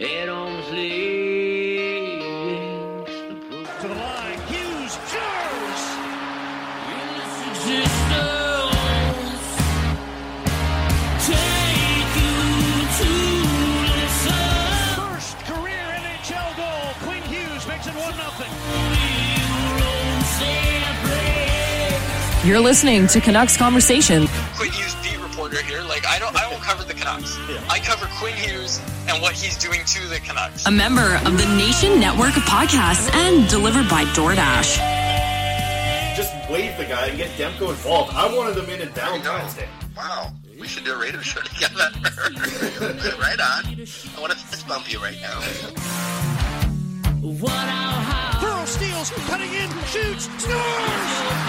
At arm's length. The To the line, Hughes scores! existence. Take you to listen. First career NHL goal. Quinn Hughes makes it 1 0. You're listening to Canucks Conversation. I won't cover. I cover Quinn Hughes and what he's doing to the Canucks. A member of the Nation Network of Podcasts and delivered by DoorDash. just wave the guy and get Demko involved. I wanted them in in Valentine's Day. Wow, we should do a radio show together. right on. I want to fist bump you right now. Pearl steals, cutting in, shoots, scores!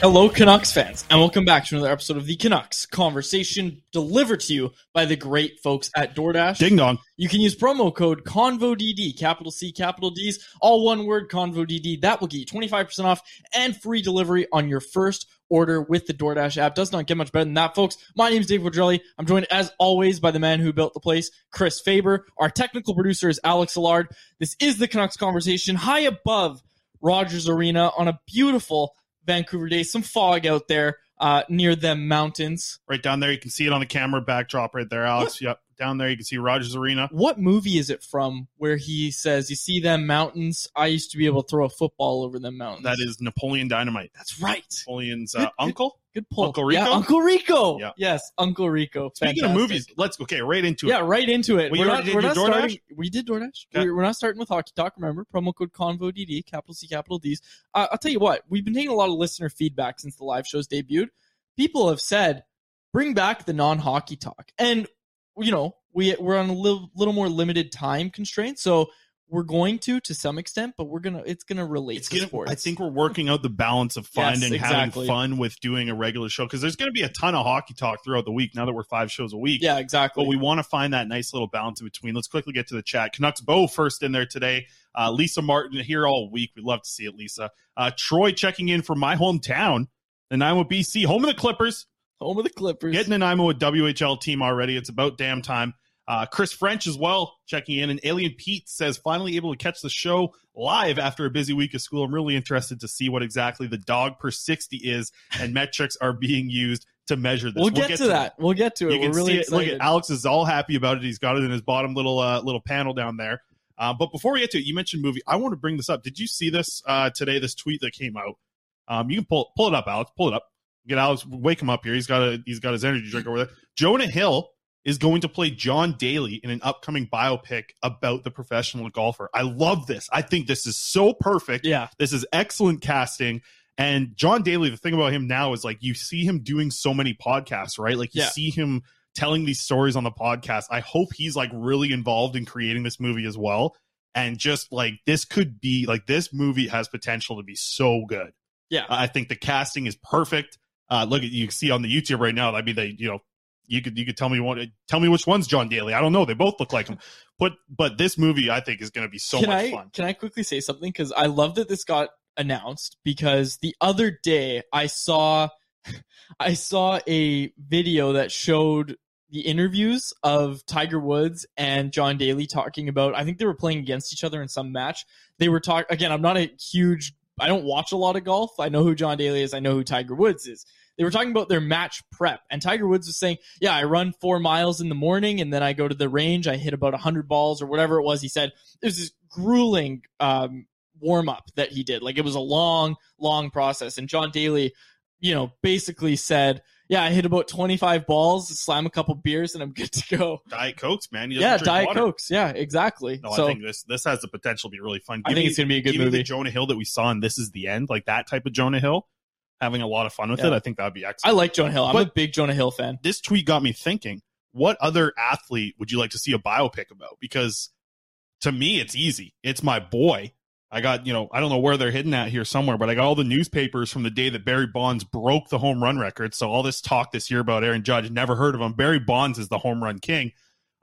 Hello, Canucks fans, and welcome back to another episode of the Canucks Conversation delivered to you by the great folks at DoorDash. Ding dong. You can use promo code CONVODD, capital C, capital D's, all one word, CONVODD. That will get you 25% off and free delivery on your first order with the DoorDash app. Does not get much better than that, folks. My name is Dave Quadrelli. I'm joined, as always, by the man who built the place, Chris Faber. Our technical producer is Alex Allard. This is the Canucks Conversation high above Rogers Arena on a beautiful Vancouver day. Some fog out there uh, near them mountains. Right down there, you can see it on the camera backdrop right there, Alex. Yep. Down there, you can see Rogers Arena. What movie is it from where he says, You see them mountains? I used to be able to throw a football over them mountains. That is Napoleon Dynamite. That's right. Napoleon's uh, uncle. Good pull. Uncle Rico? Yeah, Uncle Rico. Yeah. Yes, Uncle Rico. Speaking of movies, let's okay right into it. Yeah, right into it. Well, we're not, did we're not starting. We did DoorDash. Okay. We're, we're not starting with Hockey Talk. Remember, promo code Convo DD, capital C, capital D's. Uh, I'll tell you what, we've been taking a lot of listener feedback since the live shows debuted. people have said, bring back the non-hockey talk. And, you know, we, we're on a little, little more limited time constraint. So we're going to, to some extent, but we're to, it's going to relate It's to gonna, sports. I think we're working out the balance of Yes, finding exactly. having fun with doing a regular show because there's going to be a ton of hockey talk throughout the week now that we're five shows a week. yeah, exactly. But we want to find that nice little balance in between. Let's quickly get to the chat. Canucks Bo first in there today. Uh, Lisa Martin here all week. We'd love to see it, Lisa. Uh, Troy checking in from my hometown, the Nanaimo, BC, home of the Clippers. Home of the Clippers. Getting Nanaimo a WHL team already. It's about damn time. Uh, Chris French as well checking in. And Alien Pete says, finally able to catch the show live after a busy week of school. I'm really interested to see what exactly the dog per 60 is and metrics are being used to measure this. we'll, get, to that. We'll get to it. You We're can really see it. Look at Alex is all happy about it. He's got it in his bottom little uh, little panel down there. Uh, but before we get to it, you mentioned movie. I want to bring this up. Did you see this uh, today? This tweet that came out. Um, you can pull pull it up, Alex. Pull it up. Get Alex. Wake him up here. He's got a he's got his energy drink over there. Jonah Hill is going to play John Daly in an upcoming biopic about the professional golfer. I love this. I think this is so perfect. Yeah. This is excellent casting. And John Daly, the thing about him now is like you see him doing so many podcasts, right? Like you Yeah. see him telling these stories on the podcast. I hope he's like really involved in creating this movie as well. And just like this could be like this movie has potential to be so good. Yeah. I think the casting is perfect. Uh, look at you see on the YouTube right now. I mean, they you know you could you could tell me what tell me which one's John Daly. I don't know. They both look like him. But but this movie I think is going to be so can much I, fun. Can I quickly say something? Because I love that this got announced because the other day I saw I saw a video that showed the interviews of Tiger Woods and John Daly talking about I think they were playing against each other in some match. They were talking again, I'm not a huge I don't watch a lot of golf. I know who John Daly is, I know who Tiger Woods is. They were talking about their match prep, and Tiger Woods was saying, "Yeah, I run four miles in the morning, and then I go to the range. I hit about hundred balls or whatever it was." He said it was this grueling um, warm up that he did. Like it was a long, long process. And John Daly, you know, basically said, "Yeah, I hit about twenty five balls, slam a couple beers, and I'm good to go." Diet Cokes, man. Yeah, Diet water. Cokes. Yeah, exactly. No, so I think this this has the potential to be really fun. I think me- it's gonna be a good give movie. The Jonah Hill that we saw in This Is the End, like that type of Jonah Hill, having a lot of fun with Yeah. it. I think that would be excellent. I like Jonah Hill. I'm But- a big Jonah Hill fan. this tweet got me thinking: What other athlete would you like to see a biopic about? Because to me, it's easy. It's my boy. I got, you know, I don't know where they're hidden at here somewhere, but I got all the newspapers from the day that Barry Bonds broke the home run record. So all this talk this year about Aaron Judge, never heard of him. Barry Bonds is the home run king.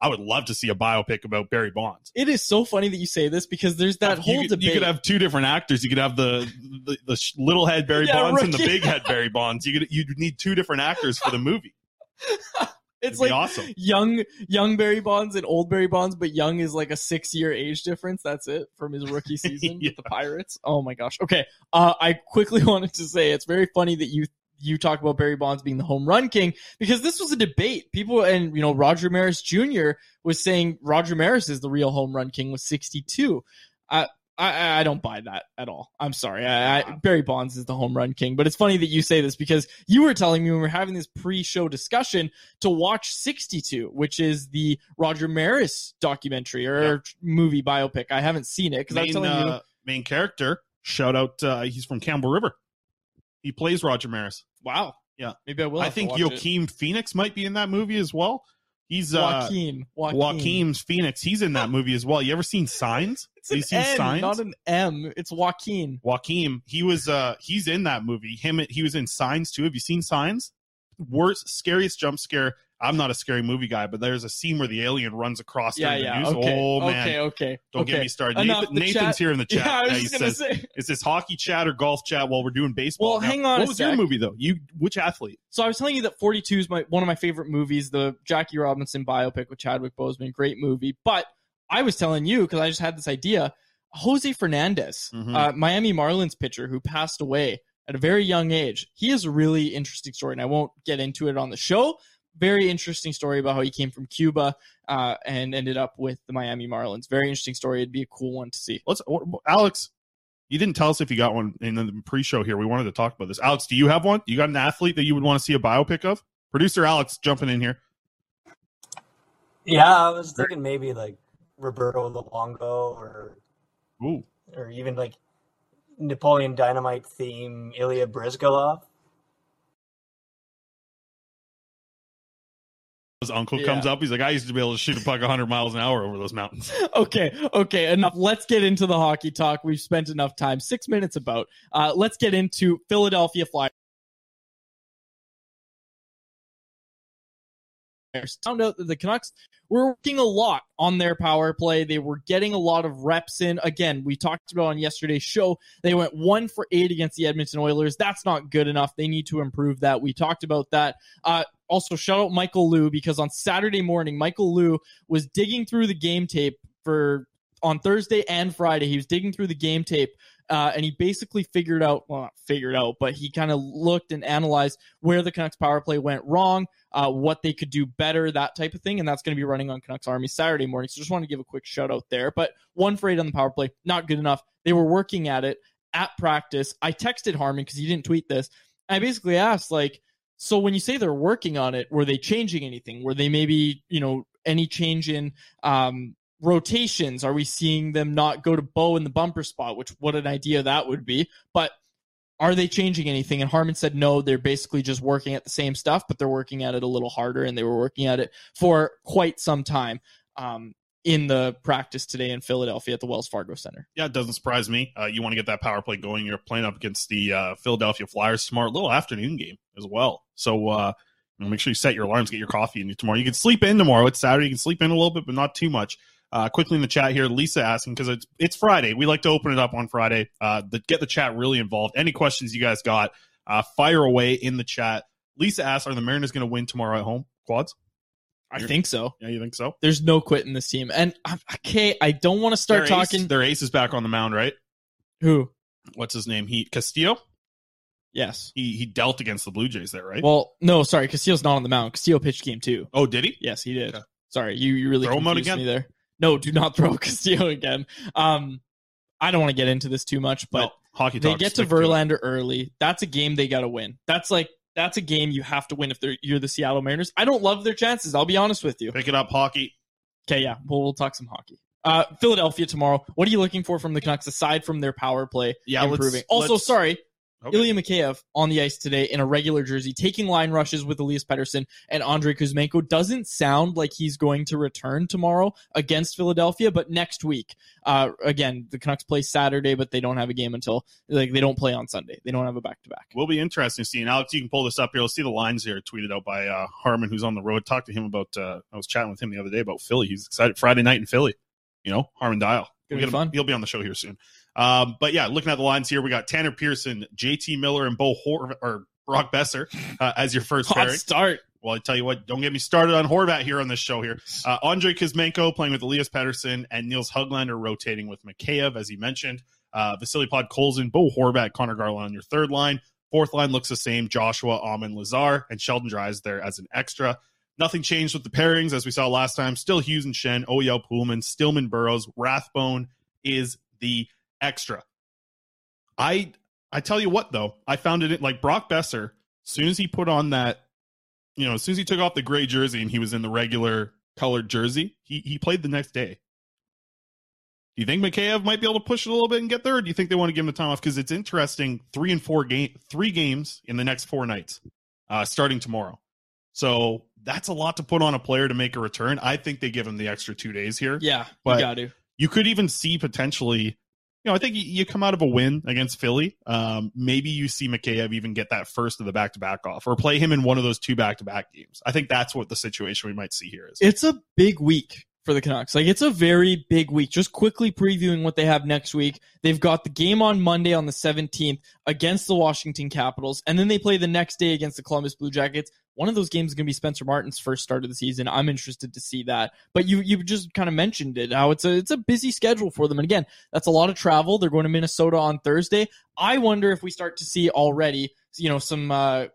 I would love to see a biopic about Barry Bonds. It is so funny that you say this because there's that you whole could, debate. You could have two different actors. You could have the the, the little head Barry Yeah, Bonds right. and the big head Barry Bonds. You could you need two different actors for the movie. it's like awesome. young young Barry Bonds and old Barry Bonds, but young is like a six year age difference. That's it from his rookie season with the Pirates. Oh my gosh. Okay. Uh, I quickly wanted to say it's very funny that you you talk about Barry Bonds being the home run king because this was a debate. People and you know Roger Maris Jr. was saying Roger Maris is the real home run king with 62. I I, I don't buy that at all. I'm sorry. I, I, Barry Bonds is the home run king, but it's funny that you say this because you were telling me when we were having this pre-show discussion to watch 62, which is the Roger Maris documentary or movie biopic. I haven't seen it because I'm telling you. uh, main character. Shout out. Uh, he's from Campbell River. He plays Roger Maris. Wow. Yeah. Maybe I will. I think watch it. Joaquin Phoenix might be in that movie as well. He's uh, Joaquin. Joaquin. Joaquin's Phoenix. He's in that movie as well. You ever seen Signs? It's Have an you seen N, Signs? not an M. It's Joaquin. Joaquin, he was uh he's in that movie. Him he was in Signs too. Have you seen Signs? Worst scariest jump scare. I'm not a scary movie guy, but there's a scene where the alien runs across Yeah, yeah. the news. Okay. Oh man. Okay. Okay. Don't okay. get me started. Enough. Nathan, Nathan's chat- here in the chat. Yeah, I was he just gonna says, say. Is this hockey chat or golf chat while we're doing baseball? Well, Now, hang on What was your movie though? You which athlete? So I was telling you that 42 is my one of my favorite movies, the Jackie Robinson biopic with Chadwick Boseman, great movie. But I was telling you because I just had this idea, Jose Fernandez, Mhm. uh, Miami Marlins pitcher who passed away at a very young age. He has a really interesting story, and I won't get into it on the show. Very interesting story about how he came from Cuba uh, and ended up with the Miami Marlins. Very interesting story. It'd be a cool one to see. Let's Alex. You didn't tell us if you got one in the pre-show here. We wanted to talk about this. Alex, do you have one? You got an athlete that you would want to see a biopic of? Producer Alex jumping in here. Yeah, I was thinking maybe like Roberto Luongo or Ooh. or even like Napoleon Dynamite theme Ilya Bryzgalov. His uncle Yeah. comes up. He's like, I used to be able to shoot a puck 100 miles an hour over those mountains. okay, okay, enough. Let's get into the hockey talk. We've spent enough time, six minutes about. Uh, let's get into Philadelphia Flyers. Found out that the Canucks were working a lot on their power play. They were getting a lot of reps in. Again, we talked about on yesterday's show. They went one for eight against the Edmonton Oilers. That's not good enough. They need to improve that. We talked about that. Uh, also, shout out Michael Liu because on Saturday morning, Michael Liu was digging through the game tape for on Thursday and Friday. He was digging through the game tape uh, and he basically figured out, well, not figured out, but he kind of looked and analyzed where the Canucks power play went wrong, uh, what they could do better, that type of thing. And that's going to be running on Canucks Army Saturday morning. So just want to give a quick shout out there. But one for eight on the power play, not good enough. They were working at it at practice. I texted Harman because he didn't tweet this. I basically asked, like, so when you say they're working on it, were they changing anything? Were they maybe, you know, any change in um, rotations? Are we seeing them not go to Bo in the bumper spot? Which what an idea that would be. But are they changing anything? And Harman said no, they're basically just working at the same stuff, but they're working at it a little harder, and they were working at it for quite some time. Um, in the practice today in Philadelphia at the Wells Fargo Center. Yeah, it doesn't surprise me. Uh, you want to get that power play going. You're playing up against the uh, Philadelphia Flyers tomorrow, little afternoon game as well. So uh, you know, make sure you set your alarms, get your coffee in you tomorrow. You can sleep in tomorrow. It's Saturday. You can sleep in a little bit, but not too much. Uh, quickly in the chat here, Lisa asking because it's it's Friday. We like to open it up on Friday. Uh, the, get the chat really involved. Any questions you guys got, uh, fire away in the chat. Lisa asks, "Are the Mariners going to win tomorrow at home? Quads? I think so. Yeah, you think so? There's no quit in this team, and uh, okay, I don't want to start Their ace- talking. their ace is back on the mound, right? Who? What's his name? He Castillo. Yes. He he dealt against the Blue Jays there, right? Well, no, sorry, Castillo's not on the mound. Castillo pitched game two. oh, did he? Yes, he did. Sorry, you, you really Throw him out again? me there. No, do not throw Castillo again. Um, I don't want to get into this too much, but No, hockey they get to. Verlander early. That's a game they got to win. That's like that's a game you have to win if they're you're the Seattle Mariners. I don't love their chances. I'll be honest with you. Pick it up, hockey. Okay, yeah, well, we'll talk some hockey. Uh, Philadelphia tomorrow. What are you looking for from the Canucks aside from their power play Yeah, let's- improving? also, let's- sorry, Okay. Ilya Mikheyev on the ice today in a regular jersey, taking line rushes with Elias Pettersson and Andrei Kuzmenko. Doesn't sound like he's going to return tomorrow against Philadelphia, but next week. Uh, again, the Canucks play Saturday, but they don't have a game until like they don't play on Sunday. They don't have a back to back. Will be interesting seeing Alex, you can pull this up here. Let's see the lines here tweeted out by uh, Harman, who's on the road. Talked to him about. Uh, I was chatting with him the other day about Philly. He's excited. Friday night in Philly. You know, Harman Dayal. Gonna be him- fun. He'll be on the show here soon. Um, but yeah, looking at the lines here, we got Tanner Pearson, JT Miller, and Bo Hor- or Brock Boeser uh, as your first Hot pairing. start. Well, I tell you what, don't get me started on Horvat here on this show here. Uh, Andrei Kuzmenko playing with Elias Pettersson and Nils Höglander rotating with Mikheyev, as he mentioned. Uh, Vasily Podkolzin, Bo Horvat, Conor Garland on your third line. Fourth line looks the same. Joshua, Amon, Lazar, and Sheldon Dries there as an extra. Nothing changed with the pairings as we saw last time. Still Hughes and Schenn, Oyel Pullman, Stillman Burroughs, Rathbone is the extra. I I tell you what though, I found it like Brock Boeser. As soon as he put on that, you know, as soon as he took off the gray jersey and he was in the regular colored jersey, he he played the next day. Do you think Mikheyev might be able to push it a little bit and get there, or do you think they want to give him the time off? Because it's interesting, three and four game, three games in the next four nights, uh, starting tomorrow. So that's a lot to put on a player to make a return. I think they give him the extra two days here. Yeah, But- you got to. You could even see potentially, you know, I think you, you come out of a win against Philly. Um, maybe you see Mikheyev even get that first of the back to back off, or play him in one of those two back to back games. I think that's what the situation we might see here is. It's a big week for the Canucks. Like it's a very big week. Just quickly previewing what they have next week. They've got the game on Monday on the 17th against the Washington Capitals, and then they play the next day against the Columbus Blue Jackets. One of those games is going to be Spencer Martin's first start of the season. I'm interested to see that. But you you just kind of mentioned it how it's a it's a busy schedule for them. And again, that's a lot of travel. They're going to Minnesota on Thursday. I wonder if we start to see already, you know, some uh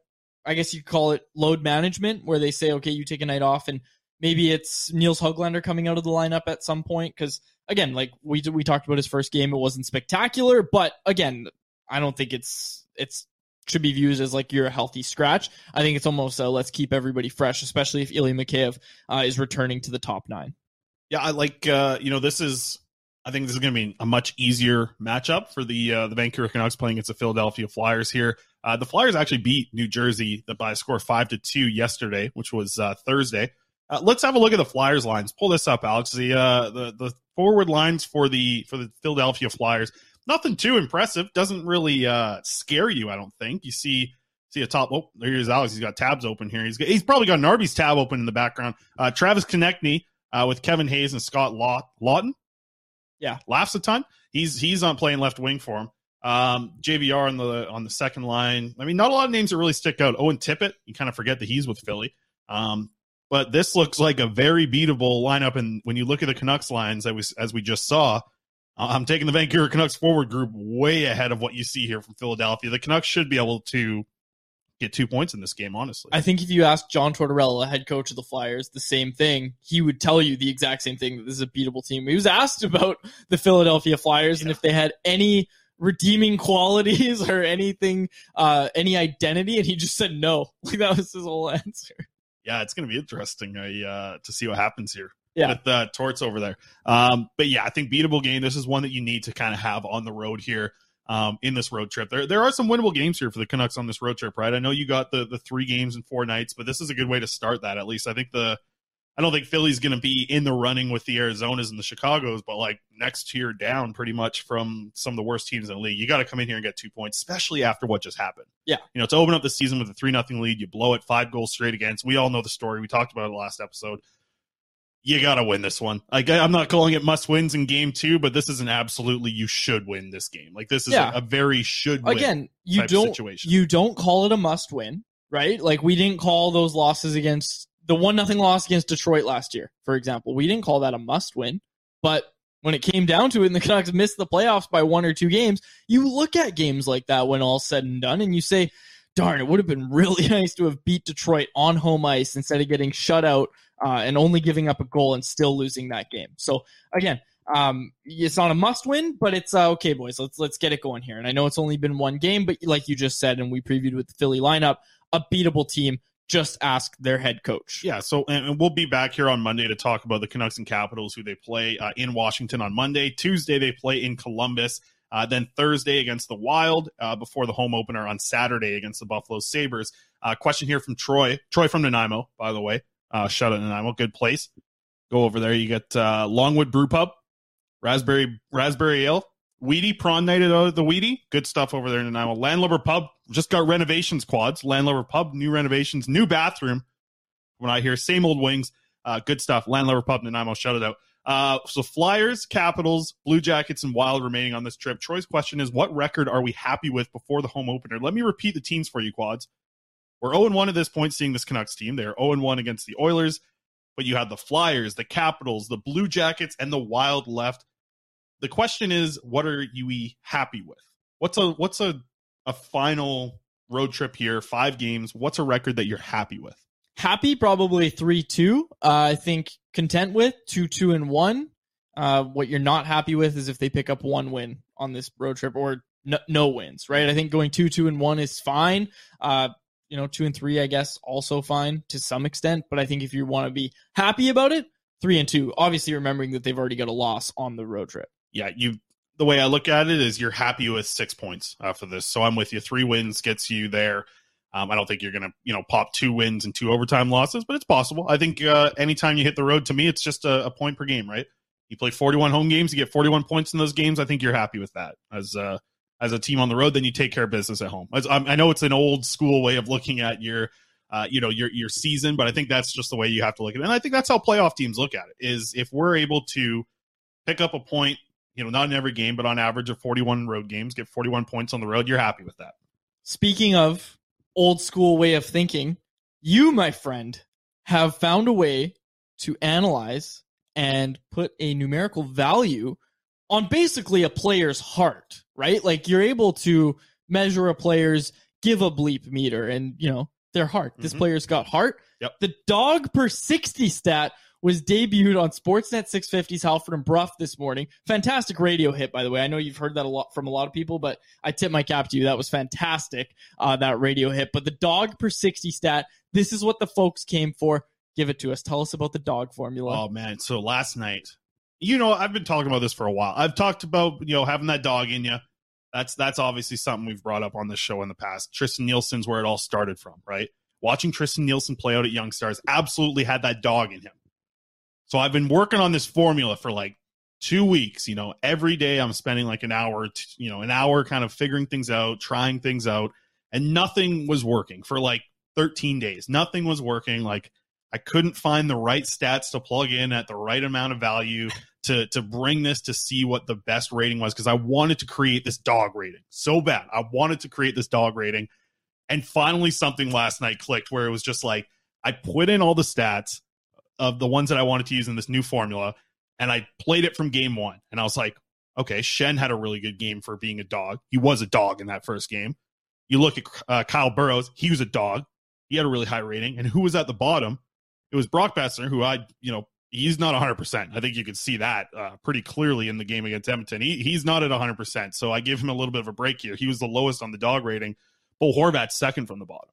I guess you call it load management where they say, okay, you take a night off and maybe it's Nils Höglander coming out of the lineup at some point because again, like we we talked about his first game, it wasn't spectacular, but again, I don't think it's it's should be viewed as like you're a healthy scratch. I think it's almost uh, let's keep everybody fresh, especially if Ilya Mikheyev uh, is returning to the top nine. Yeah, I like uh, you know, this is I think this is going to be a much easier matchup for the uh, the Vancouver Canucks playing against the Philadelphia Flyers here. Uh, the Flyers actually beat New Jersey by a score five to two yesterday, which was uh, Thursday. Uh, let's have a look at the Flyers lines. Pull this up, Alex. The uh, the the forward lines for the for the Philadelphia Flyers. Nothing too impressive. Doesn't really uh, scare you. I don't think. You see see a top. Oh, here's Alex. He's got tabs open here. He's got, he's probably got an Arby's tab open in the background. Uh, Travis Konecny uh, with Kevin Hayes and Scott Law- Laughton. Yeah, laughs a ton. He's he's on playing left wing for him. Um, JVR on the on the second line. I mean, not a lot of names that really stick out. Owen Tippett, you kind of forget that he's with Philly. Um, but this looks like a very beatable lineup. And when you look at the Canucks lines, as we, as we just saw, I'm taking the Vancouver Canucks forward group way ahead of what you see here from Philadelphia. The Canucks should be able to get two points in this game, honestly. I think if you ask John Tortorella, head coach of the Flyers, the same thing, he would tell you the exact same thing that this is a beatable team. He was asked about the Philadelphia Flyers yeah. and if they had any redeeming qualities or anything, uh, any identity, and he just said no. Like that was his whole answer. Yeah, it's going to be interesting uh, to see what happens here yeah. with the uh, Torts over there. Um, but yeah, I think beatable game. This is one that you need to kind of have on the road here um, in this road trip. There, there are some winnable games here for the Canucks on this road trip, right? I know you got the the three games in four nights, but this is a good way to start that. At least I think the I don't think Philly's going to be in the running with the Arizonas and the Chicago's, but like next tier down pretty much from some of the worst teams in the league. You got to come in here and get two points, especially after what just happened. Yeah. You know, to open up the season with a 3 nothing lead, you blow it five goals straight against. We all know the story. We talked about it last episode. You got to win this one. Like, I'm not calling it must wins in game two, but this is an absolutely you should win this game. Like, this is Yeah. a, a very should win Again, you don't situation. you don't call it a must win, right? Like we didn't call those losses against the one nothing loss against Detroit last year, for example. We didn't call that a must win, but when it came down to it and the Canucks missed the playoffs by one or two games, you look at games like that when all's said and done and you say, darn, it would have been really nice to have beat Detroit on home ice instead of getting shut out uh, and only giving up a goal and still losing that game. So again, um, it's not a must win, but it's uh, okay, boys. Let's let's get it going here. And I know it's only been one game, but like you just said, and we previewed with the Philly lineup, a beatable team. Just ask their head coach. Yeah, so and, we'll be back here on Monday to talk about the Canucks and Capitals, who they play uh, in Washington on Monday. Tuesday they play in Columbus. Uh, then Thursday against the Wild uh, before the home opener on Saturday against the Buffalo Sabres. Uh, question here from Troy. Troy from Nanaimo, by the way. Uh, shout out Nanaimo, good place. Go over there. You get uh, Longwood Brew Pub, raspberry raspberry ale, Weedy prawn night at the Weedy. Good stuff over there in Nanaimo. Landlubber Pub just got renovations quads. Landlubber Pub, new renovations, new bathroom. When I hear same old wings, uh, good stuff. Landlubber Pub Nanaimo, shout it out. Uh, so Flyers, Capitals, Blue Jackets, and Wild remaining on this trip. Troy's question is, what record are we happy with before the home opener? Let me repeat the teams for you, quads. We're 0 1 at this point, seeing this Canucks team. They're 0 1 against the Oilers, but you had the Flyers, the Capitals, the Blue Jackets, and the Wild left. The question is, what are you happy with? What's a what's a a final road trip here? Five games. What's a record that you're happy with? Happy, probably three two. Uh, I think content with two two and one. Uh, what you're not happy with is if they pick up one win on this road trip or no, no wins, right? I think going two two and one is fine. Uh, you know, two and three, I guess, also fine to some extent. But I think if you want to be happy about it, three and two. Obviously, remembering that they've already got a loss on the road trip. Yeah, you. The way I look at it is you're happy with six points after this. So I'm with you. Three wins gets you there. Um, I don't think you're going to, you know, pop two wins and two overtime losses, but it's possible. I think uh, anytime you hit the road, to me, it's just a, a, point per game, right? You play 41 home games, you get 41 points in those games. I think you're happy with that as uh, as a team on the road. Then you take care of business at home. As, I know it's an old school way of looking at your, uh, you know, your your season, but I think that's just the way you have to look at it. And I think that's how playoff teams look at it. Is if we're able to pick up a point, you know, not in every game, but on average of 41 road games, get 41 points on the road, you're happy with that. Speaking of old school way of thinking, you, my friend, have found a way to analyze and put a numerical value on basically a player's heart, right? Like you're able to measure a player's give a bleep meter and, you know, their heart. This Mhm. player's got heart. Yep. The dog per 60 stat was debuted on Sportsnet 650's Halford and Brough this morning. Fantastic radio hit, by the way. I know you've heard that a lot from a lot of people, but I tip my cap to you. That was fantastic, uh, that radio hit. But the dog per 60 stat, this is what the folks came for. Give it to us. Tell us about the dog formula. Oh man! So last night, you know, I've been talking about this for a while. I've talked about you know having that dog in you. That's that's obviously something we've brought up on this show in the past. Tristen Nielsen's where it all started from, right? watching Tristen Nielsen play out at Young Stars, absolutely had that dog in him. So I've been working on this formula for like two weeks. You know, every day I'm spending like an hour, you know, an hour kind of figuring things out, trying things out, and nothing was working for like 13 days. Nothing was working. Like I couldn't find the right stats to plug in at the right amount of value to to bring this to see what the best rating was because I wanted to create this dog rating so bad. I wanted to create this dog rating. And finally something last night clicked where it was just like I put in all the stats of the ones that I wanted to use in this new formula and I played it from game 1 and I was like, okay, Schenn had a really good game for being a dog. He was a dog in that first game. You look at uh, Kyle Burroughs, he was a dog. He had a really high rating and who was at the bottom? It was Brock Boeser who I, you know, he's not 100%. I think you could see that uh, pretty clearly in the game against Edmonton. He, he's not at 100%. So I give him a little bit of a break here. He was the lowest on the dog rating. Bo Horvat's second from the bottom.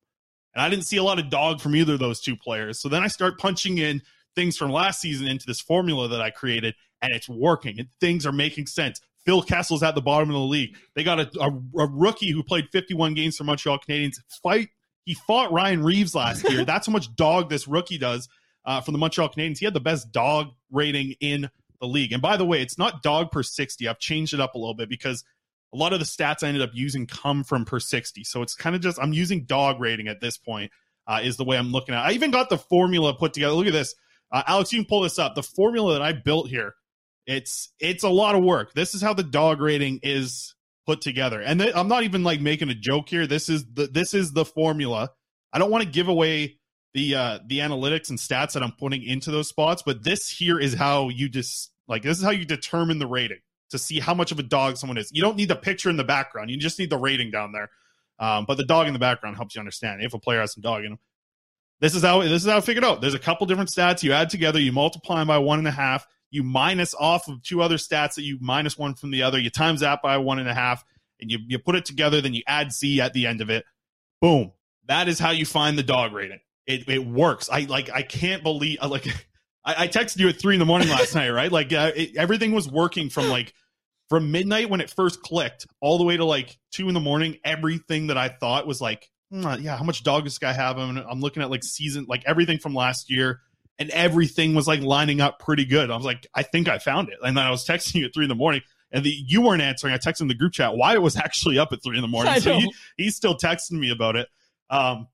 And I didn't see a lot of dog from either of those two players. So then I start punching in things from last season into this formula that I created, and it's working, and things are making sense. Phil Kessel's at the bottom of the league. They got a, a, a rookie who played 51 games for Montreal Canadiens. Fight. He fought Ryan Reaves last year. That's how much dog this rookie does uh, from the Montreal Canadiens. He had the best dog rating in the league. And by the way, it's not dog per 60. I've changed it up a little bit because a lot of the stats I ended up using come from per 60. So it's kind of just, I'm using dog rating at this point, uh, is the way I'm looking at it. I even got the formula put together. Look at this. Uh, Alex, you can pull this up. The formula that I built here, it's it's a lot of work. This is how the dog rating is put together. And th- I'm not even like making a joke here. This is the this is the formula. I don't want to give away the uh the analytics and stats that I'm putting into those spots, but this here is how you just like this is how you determine the rating to see how much of a dog someone is. You don't need the picture in the background. You just need the rating down there. Um, but the dog in the background helps you understand if a player has some dog in him. This is how this is how I figured out. There's a couple different stats you add together, you multiply them by one and a half, you minus off of two other stats that you minus one from the other, you times that by one and a half, and you, you put it together, then you add Z at the end of it. Boom. That is how you find the dog rating. It, it works. I like I can't believe like I, I texted you at three in the morning last night, right? Like uh, it, everything was working from like from midnight when it first clicked all the way to like two in the morning. Everything that I thought was like yeah, how much dog does this guy have? I'm, I'm looking at like season, like everything from last year, and everything was like lining up pretty good. I was like, I think I found it. And then I was texting you at three in the morning, and the, you weren't answering. I texted in the group chat why it was actually up at three in the morning. I So he, he's still texting me about it. Um,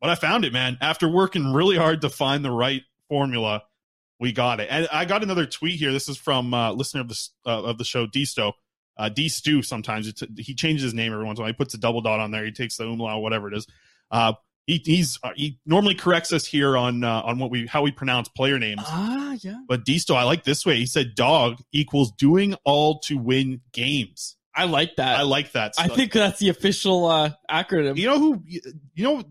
but I found it, man. After working really hard to find the right formula, we got it. And I got another tweet here. This is from uh, listener of the uh, of the show, Disto. Uh, D Stu. Sometimes it's, he changes his name every once in a while. He puts a double dot on there. He takes the umlaut, whatever it is. Uh, he, he's uh, he normally corrects us here on uh, on what we how we pronounce player names. Ah, yeah. But Disto, I like this way. He said dog equals doing all to win games. I like that. I like that. I think that's the official uh, acronym. You know who? You know,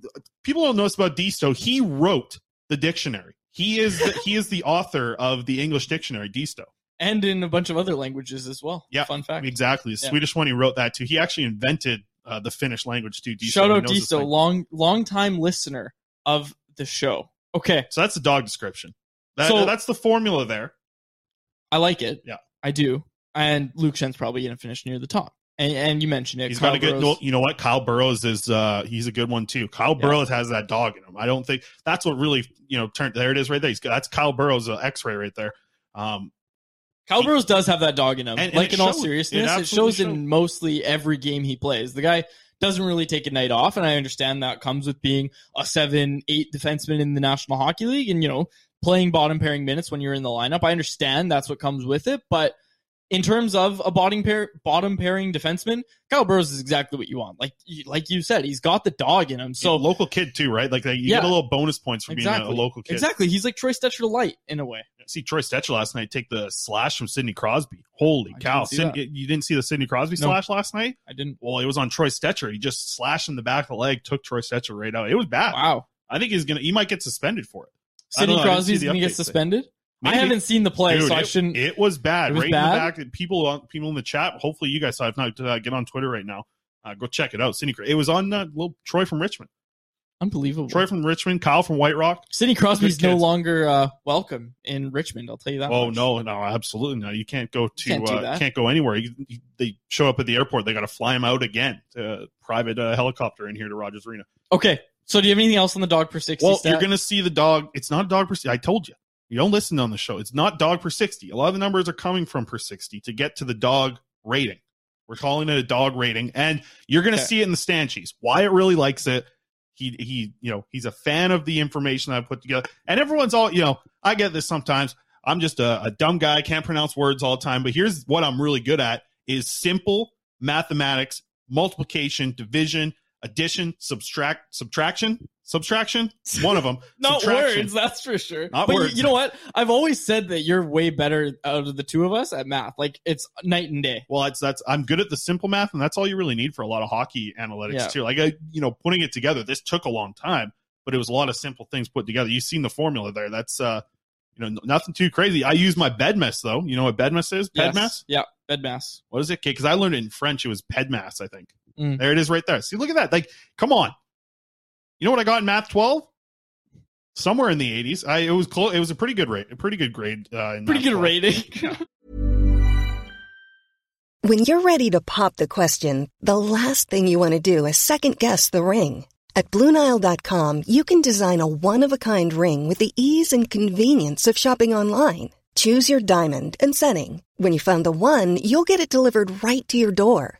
people don't know this about Disto. He wrote the dictionary. He is the, he is the author of the English dictionary, Disto. And in a bunch of other languages as well. Yeah, fun fact. Exactly. The Yeah. Swedish one, he wrote that too. He actually invented uh, the Finnish language too. Shout out Disto, long long time listener of the show. Okay, So that's the dog description. That, So- that's the formula there. I like it. Yeah. I do. And Luke Schenn's probably going to finish near the top. And, and you mentioned it. He's Kyle got a good. Burroughs- you know what? Kyle Burroughs is. uh He's a good one too. Kyle Burroughs has that dog in him. I don't think that's what really you know turned. There it is, right there. He's got, that's Kyle Burroughs' uh, X-ray right there. Um, Kyle Burroughs does have that dog in him. And- and like it in all showed. It seriousness, it, absolutely shows in mostly every game he plays. The guy doesn't really take a night off, and I understand that comes with being a seven, eight defenseman in the National Hockey League, and you know playing bottom pairing minutes when you're in the lineup. I understand that's what comes with it, but in terms of a bottom pair, bottom pairing defenseman, Kyle Burroughs is exactly what you want. Like you- like you said, he's got the dog in him. so So local kid too, right? Like you Yeah. get a little bonus points for being a, exactly, a local kid. exactly. He's like Troy Stecher light in a way. See Troy Stecher last night take the slash from Sidney Crosby. Holy I cow! didn't Sid- you didn't see the Sidney Crosby No. slash last night? I didn't. Well, it was on Troy Stecher. He just slashed in the back of the leg, took Troy Stecher right out. It was bad. Wow. I think he's gonna. He might get suspended for it. Sidney don't know. I didn't see Crosby's to get suspended. there. Suspended. I haven't seen the play, Dude, so I it, shouldn't. It was bad. It was right bad? in the back. People, on- people in the chat. Hopefully, you guys saw. it. If not, uh, get on Twitter right now. Uh, go check it out. Sidney. It was on uh, little Troy from Richmond. Unbelievable. Troy from Richmond. Kyle from White Rock. Sidney Crosby's no longer uh, welcome in Richmond. I'll tell you that. Oh much. no, no, absolutely no. You can't go to. Can't uh, can't go anywhere. You, you- they show up at the airport. They got to fly him out again. To private uh, helicopter in here to Rogers Arena. Okay, So do you have anything else on the dog per 60 Well, stat? you're going to see the dog. It's not a dog per. I told you. You don't listen on the show. It's not dog per 60. A lot of the numbers are coming from per 60 to get to the dog rating. We're calling it a dog rating, and you're going to Okay. see it in the stand sheets. Wyatt really likes it. He he, you know, he's a fan of the information I put together, and everyone's all, you know, I get this sometimes. I'm just a, a dumb guy, can't pronounce words all the time. But here's what I'm really good at: is simple mathematics, multiplication, division, addition, subtract, subtraction, subtraction. One of them. Not words, that's for sure. Not but you- words. You, know what? I've always said that you're way better out of the two of us at math. Like it's night and day. Well, it's that's I'm good at the simple math, and that's all you really need for a lot of hockey analytics Yeah. too. Like I, you know, putting it together. This took a long time, but it was a lot of simple things put together. You've seen the formula there. That's uh, you know, nothing too crazy. I use my bedmess though. You know what bedmess is? bed Yes. Bedmess. Yeah, bedmass. What is it? Because I learned it in French. It was bed pedmass. I think. Mm. There it is, right there. See, look at that. Like, come on. You know what I got in math twelve? Somewhere in the 80s. I it was close. It was a pretty good rate, a pretty good grade. Uh, in Pretty math good 12. rating. When you're ready to pop the question, the last thing you want to do is second guess the ring. At Bluenile.com, you can design a one of a kind ring with the ease and convenience of shopping online. Choose your diamond and setting. When you find the one, you'll get it delivered right to your door.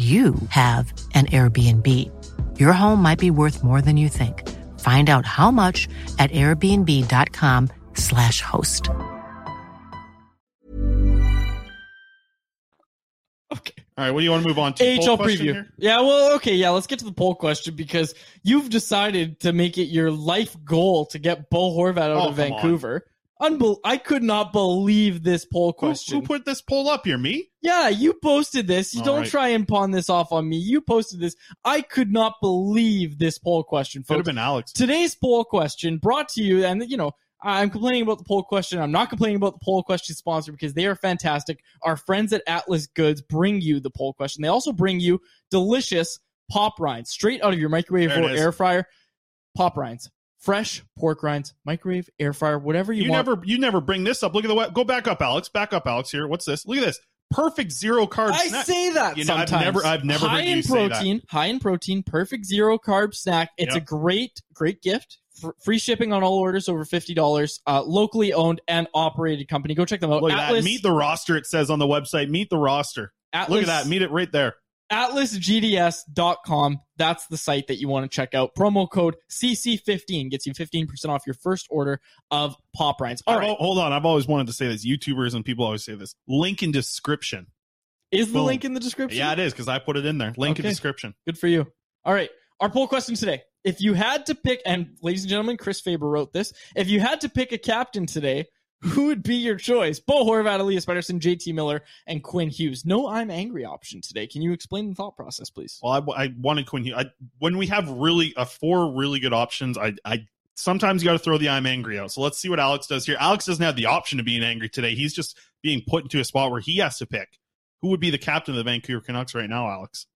you have an Airbnb. Your home might be worth more than you think. Find out how much at airbnb.com/slash host. Okay. All right, what do you want to move on to? AHL preview. here? Yeah, well, okay, yeah, let's get to the poll question because you've decided to make it your life goal to get Bo Horvat out Oh, of Vancouver. on. Unbel- I could not believe this poll question. who put this poll up here? Me? yeah, you posted this. You All don't right. try and pawn this off on me. You posted this. I could not believe this poll question, Could have been Alex. Today's poll question brought to you, and you know, I'm complaining about the poll question. I'm not complaining about the poll question sponsor because they are fantastic. Our friends at Atlas Goods bring you the poll question. They also bring you delicious pop rinds straight out of your microwave There or air fryer. Pop rinds, fresh pork rinds, microwave, air fryer, whatever you, You, want. never, you never bring this up. Look at the web. Go back up, Alex. Back up, Alex. Here, what's this? Look at this. Perfect zero carb. I snack. say that You know, I've sometimes. never- I've never high heard you in say that. protein, high in protein, perfect zero carb snack. It's Yep. a great, great gift. F- free shipping on all orders over fifty dollars. Uh, locally owned and operated company. Go check them out. Look at that. Meet the roster. It says on the website. Meet the roster. Atlas, Look at that. Meet it right there. AtlasGDS.com. That's the site that you want to check out. Promo code CC15 gets you 15% off your first order of pop rinds. All right. hold on. I've always wanted to say this. YouTubers and people always say this. Link in description. Is the Boom. link in the description? Yeah, it is because I put it in there. Link in description. Good for you. All right. Our poll question today. If you had to pick, and ladies and gentlemen, Chris Faber wrote this. If you had to pick a captain today, who would be your choice? Bo Horvat, Elias Pettersson, JT Miller, and Quinn Hughes. No, I'm angry option today. Can you explain the thought process, please? Well, I, I wanted Quinn Hughes. I, when we have really uh, four really good options, I, I sometimes you got to throw the I'm angry out. So let's see what Alex does here. Alex doesn't have the option of being angry today. He's just being put into a spot where he has to pick who would be the captain of the Vancouver Canucks right now. Alex.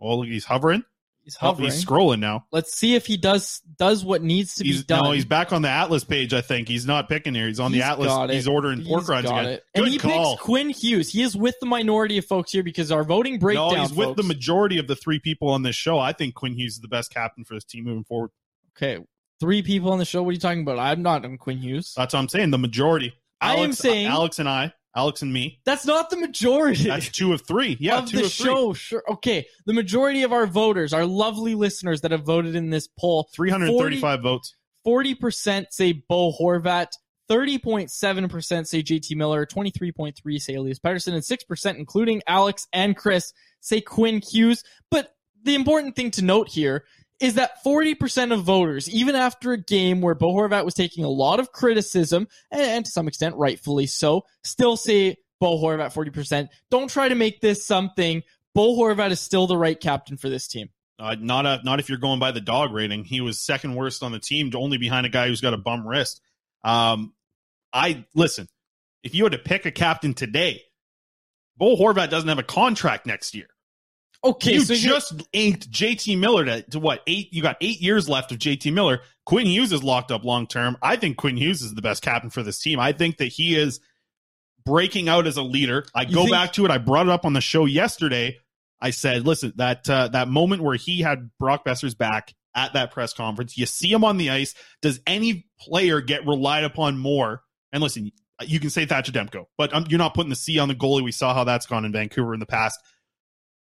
Oh, look, he's hovering. He's Oh, hovering. he's scrolling now. Let's see if he does does what needs to He's be done. no, he's back on the Atlas page. I think he's not picking here. He's on He's the Atlas. He's ordering pork rinds again. it. And Good he call. picks Quinn Hughes. He is with the minority of folks here because our voting breakdown. no, he's with the majority of the three people on this show. I think Quinn Hughes is the best captain for this team moving forward. Okay. three people on the show. What are you talking about? I'm not on Quinn Hughes. That's what I'm saying. The majority. I am saying- Alex and I, Alex and me. That's not the majority. That's two of three. Yeah, of two the of three. show. Sure. Okay. The majority of our voters, our lovely listeners that have voted in this poll, 335 votes. 40% say Bo Horvat, 30.7% say JT Miller, 23.3 say Elias Pettersson, and 6%, including Alex and Chris, say Quinn Hughes. But the important thing to note here is that 40% of voters, even after a game where Bo Horvat was taking a lot of criticism, and, to some extent rightfully so, still say Bo Horvat 40%. Don't try to make this something. Bo Horvat is still the right captain for this team. Uh, not a, not if you're going by the dog rating. He was second worst on the team, only behind a guy who's got a bum wrist. Um, I listen. If you had to pick a captain today, Bo Horvat doesn't have a contract next year. Okay, you so just inked JT Miller to, to what eight? You got eight years left of JT Miller. Quinn Hughes is locked up long term. I think Quinn Hughes is the best captain for this team. I think that he is breaking out as a leader. I You go think- back to it. I brought it up on the show yesterday. I said, listen, that uh, that moment where he had Brock Boeser's back at that press conference, you see him on the ice. Does any player get relied upon more? And listen, you can say Thatcher Demko, but um, you're not putting the C on the goalie. We saw how that's gone in Vancouver in the past.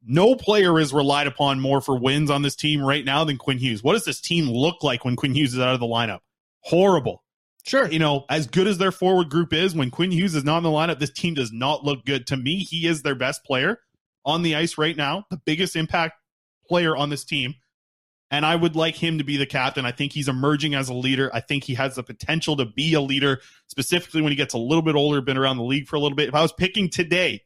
No player is relied upon more for wins on this team right now than Quinn Hughes. What does this team look like when Quinn Hughes is out of the lineup? Horrible. Sure. You know, as good as their forward group is, when Quinn Hughes is not in the lineup, this team does not look good. To me, he is their best player on the ice right now, the biggest impact player on this team. And I would like him to be the captain. I think he's emerging as a leader. I think he has the potential to be a leader, specifically when he gets a little bit older, been around the league for a little bit. If I was picking today,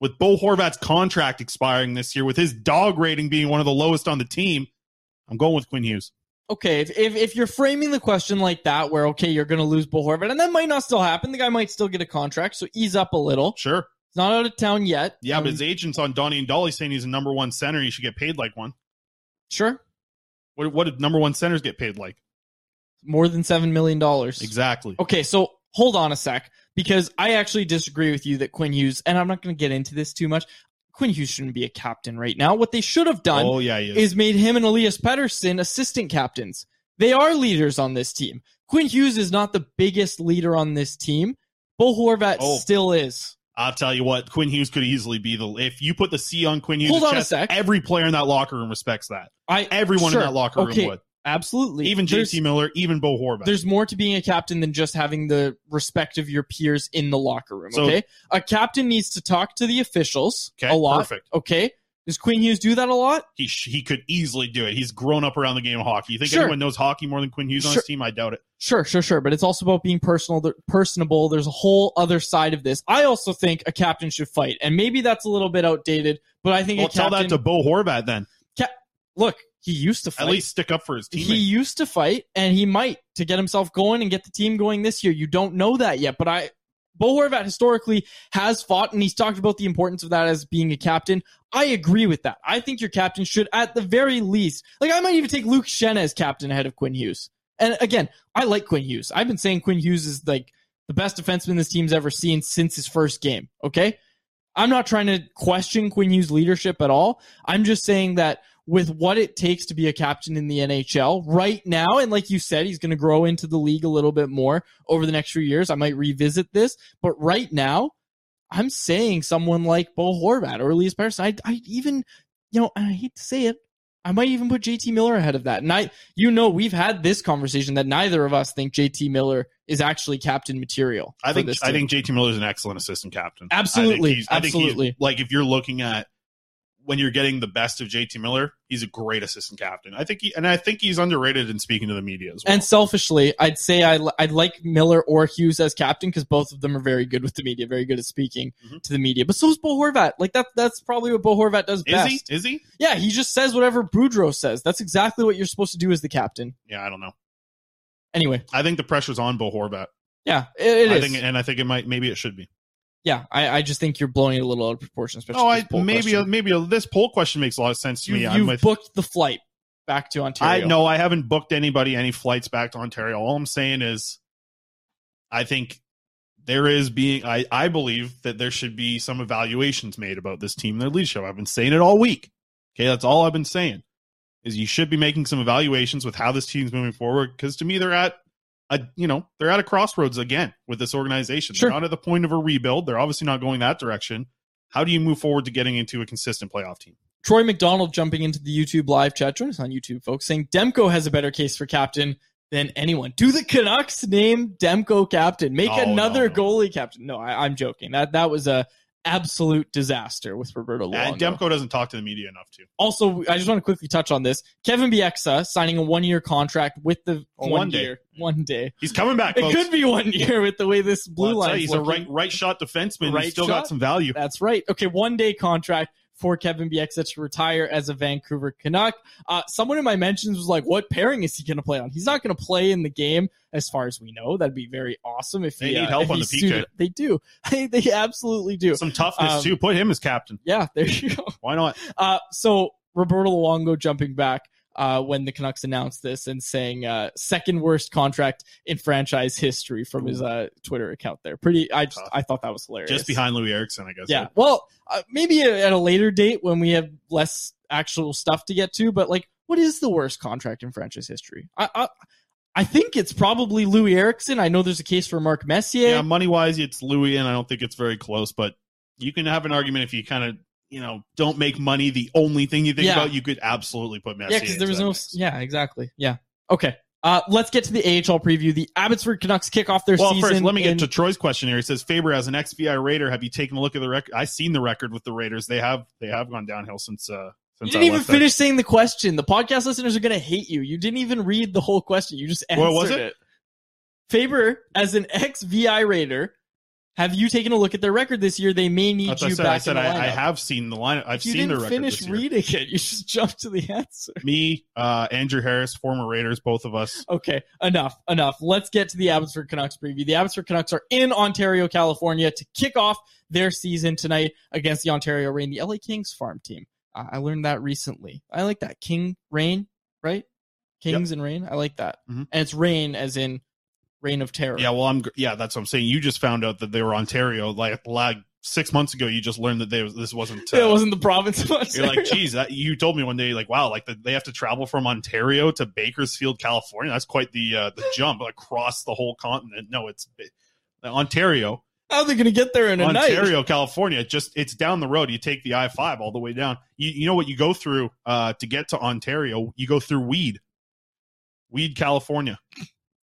with Bo Horvat's contract expiring this year, with his dog rating being one of the lowest on the team, I'm going with Quinn Hughes. okay, if, if if you're framing the question like that, where okay, you're going to lose Bo Horvat, and that might not still happen. The guy might still get a contract, so ease up a little. Sure. He's not out of town yet. Yeah, but Um, his agent's on Donnie and Dhali saying he's a number one center. He should get paid like one. sure, What, what did number one centers get paid like? more than seven million dollars. Exactly. Okay, so hold on a sec because I actually disagree with you that Quinn Hughes, and I'm not going to get into this too much. Quinn Hughes shouldn't be a captain right now. What they should have done Oh, yeah, is. is made him and Elias Pettersson assistant captains. They are leaders on this team. Quinn Hughes is not the biggest leader on this team. Bo Horvat Oh. still is. I'll tell you what, Quinn Hughes could easily be the. If you put the C on Quinn Hughes, Hold on a sec. every player in that locker room respects that. I Everyone sure, in that locker room okay, would. Absolutely. Even JT Miller, even Bo Horvat. There's more to being a captain than just having the respect of your peers in the locker room. So- okay, a captain needs to talk to the officials Okay, a lot. perfect. Okay, does Quinn Hughes do that a lot? he sh- he could easily do it. He's grown up around the game of hockey. You think Sure. anyone knows hockey more than Quinn Hughes on Sure. his team? I doubt it. Sure, sure, sure. But it's also about being personal, th- personable. There's a whole other side of this. I also think a captain should fight, and maybe that's a little bit outdated. But I think Well, a tell that to Bo Horvat then. Ca- Look, he used to fight. At least stick up for his team. He used to fight, and he might to get himself going and get the team going this year. You don't know that yet, but I, Bo Horvat historically has fought, and he's talked about the importance of that as being a captain. I agree with that. I think your captain should, at the very least, like I might even take Luke Schenn as captain ahead of Quinn Hughes. And again, I like Quinn Hughes. I've been saying Quinn Hughes is like the best defenseman this team's ever seen since his first game. Okay. I'm not trying to question Quinn Hughes' leadership at all. I'm just saying that with what it takes to be a captain in the NHL right now, and like you said, he's going to grow into the league a little bit more over the next few years. I might revisit this, but right now, I'm saying someone like Bo Horvat or Elias Pettersson. I, I even, you know, I hate to say it, I might even put JT Miller ahead of that. And I, you know, we've had this conversation that neither of us think JT Miller is actually captain material. I think I think JT Miller is an excellent assistant captain. Absolutely, I think he's- I think absolutely. like if you're looking at when you're getting the best of JT Miller, he's a great assistant captain. I think he and I think he's underrated in speaking to the media as well. And selfishly, I'd say I, I'd like Miller or Hughes as captain because both of them are very good with the media, very good at speaking Mm-hmm. to the media. But so is Bo Horvat. Like that, that's probably what Bo Horvat does is best. he? Is he? Yeah, he just says whatever Boudreau says. That's exactly what you're supposed to do as the captain. Yeah, I don't know. Anyway, I think the pressure's on Bo Horvat. yeah, it, it I is. think, and I think it might maybe it should be. Yeah, I, I just think you're blowing it a little out of proportion. Especially Oh, I maybe question. maybe this poll question makes a lot of sense to you, me. I'm you've with booked the flight back to Ontario. I no, I haven't booked anybody any flights back to Ontario. All I'm saying is, I think there is being. I I believe that there should be some evaluations made about this team and their leadership. I've been saying it all week. Okay, that's all I've been saying. is you should be making some evaluations with how this team's moving forward. Because to me, they're at a you know they're at a crossroads again with this organization. Sure. They're not at the point of a rebuild. They're obviously not going that direction. How do you move forward to getting into a consistent playoff team? Troy McDonald jumping into the YouTube live chat. Join us on YouTube, folks, saying Demko has a better case for captain than anyone. Do the Canucks name Demko captain? Make Oh, another no, no. goalie captain? No, I, I'm joking. That that was a absolute disaster with Roberto Luongo. And Demko doesn't talk to the media enough to. Also, I just want to quickly touch on this. Kevin Bieksa signing a one-year contract with the Oh, one, one day. year, one day. He's coming back. It folks. could be one year with the way this blue Well, line. he's a right right shot defenseman. he's still got some value. That's right. Okay, one day contract for Kevin Bieksa to retire as a Vancouver Canuck. Uh, someone in my mentions was like, "What pairing is he going to play on? He's not going to play in the game, as far as we know. That'd be very awesome if They he, need uh, help on the PK. They do. They, they absolutely do. Some toughness Um, too. Put him as captain. Yeah, there you go. Why not? Uh, so Roberto Luongo jumping back uh, when the Canucks announced this and saying uh, second worst contract in franchise history from his uh, Twitter account. There, pretty. I just I thought that was hilarious. Just behind Loui Eriksson, I guess. Yeah. Well, uh, maybe at a later date when we have less actual stuff to get to. But like, what is the worst contract in franchise history? I I, I think it's probably Loui Eriksson. I know there's a case for Mark Messier. Yeah, money wise, it's Loui, and I don't think it's very close. But you can have an argument if you kind of you know don't make money the only thing you think Yeah. about. You could absolutely put Messi. Yeah, because there was no. that. Yeah, exactly. Yeah. Okay. Uh, let's get to the AHL preview. The Abbotsford Canucks kick off their Well, season. first, let me get to Troy's question here. He says, "Faber, as an XVI Raider, have you taken a look at the record? I've seen the record with the Raiders. They have they have gone downhill since uh You didn't even finish saying the question. The podcast listeners are going to hate you. You didn't even read the whole question. You just answered What was it? it? Faber, as an ex VI Raider, have you taken a look at their record this year? They may need That's you I said. back I said I, I have seen the line. I've seen the record finish reading it. You just jumped to the answer. Me, uh, Andrew Harris, former Raiders, both of us. Okay, enough, enough. Let's get to the Abbotsford Canucks preview. The Abbotsford Canucks are in Ontario, California to kick off their season tonight against the Ontario Reign, the LA Kings farm team. Uh, I learned that recently. I like that. King Rain, right? Kings and Rain. I like that. Mhm. And it's rain as in reign of terror. Yeah, well, I'm yeah, that's what I'm saying. You just found out that they were Ontario like like six months ago. You just learned that they was, this wasn't. Uh, it wasn't the province of You're like, geez, that, you told me one day, like, wow, like the, they have to travel from Ontario to Bakersfield, California. That's quite the uh, the jump across the whole continent. No, it's Ontario. How are they going to get there in a night? Ontario, California. Just it's down the road. You take the I five all the way down. You you know what you go through uh, to get to Ontario? You go through Weed, Weed, California.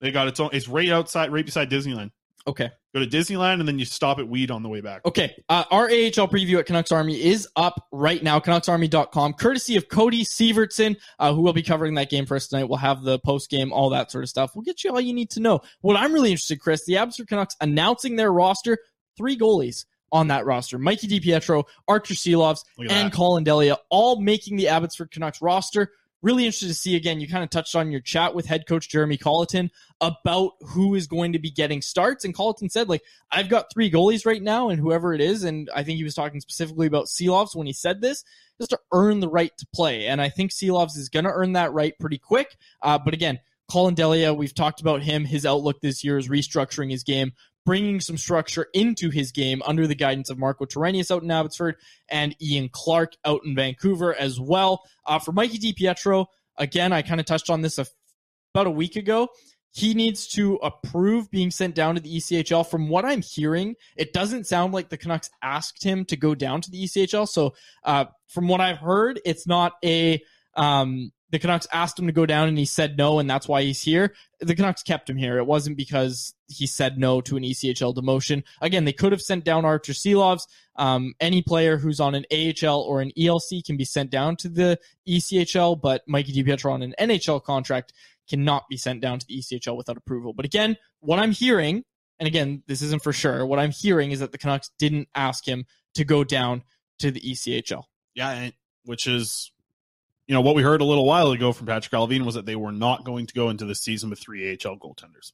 They got its own. It's right outside, right beside Disneyland. Okay. Go to Disneyland and then you stop at Weed on the way back. Okay. Uh, our AHL preview at Canucks Army is up right now, CanucksArmy.com, courtesy of Cody Severtson, uh, who will be covering that game for us tonight. We'll have the post game, all that sort of stuff. We'll get you all you need to know. What I'm really interested, Chris, the Abbotsford Canucks announcing their roster, three goalies on that roster. Mikey DiPietro, Archer at and that. Collin Delia, all making the Abbotsford Canucks roster. Really interested to see again. You kind of touched on your chat with head coach Jeremy Colliton about who is going to be getting starts. And Colliton said, like, I've got three goalies right now, and whoever it is, and I think he was talking specifically about Silovs when he said this, just to earn the right to play. And I think Silovs is going to earn that right pretty quick. Uh, but again, Collin Delia, we've talked about him. His outlook this year is restructuring his game, bringing some structure into his game under the guidance of Marko Torenius out in Abbotsford and Ian Clark out in Vancouver as well. Uh, for Mikey DiPietro, again, I kind of touched on this a, about a week ago. He needs to approve being sent down to the ECHL. From what I'm hearing, it doesn't sound like the Canucks asked him to go down to the ECHL. So, uh, from what I've heard, it's not a um, the Canucks asked him to go down and he said no, and that's why he's here. The Canucks kept him here. It wasn't because he said no to an ECHL demotion. Again, they could have sent down Arturs Silovs. Um, any player who's on an AHL or an ELC can be sent down to the ECHL, but Mikey DiPietro on an NHL contract cannot be sent down to the ECHL without approval. But again, what I'm hearing, and again, this isn't for sure, what I'm hearing is that the Canucks didn't ask him to go down to the ECHL. Yeah, which is, you know, what we heard a little while ago from Patrik Allvin was that they were not going to go into the season with three AHL goaltenders.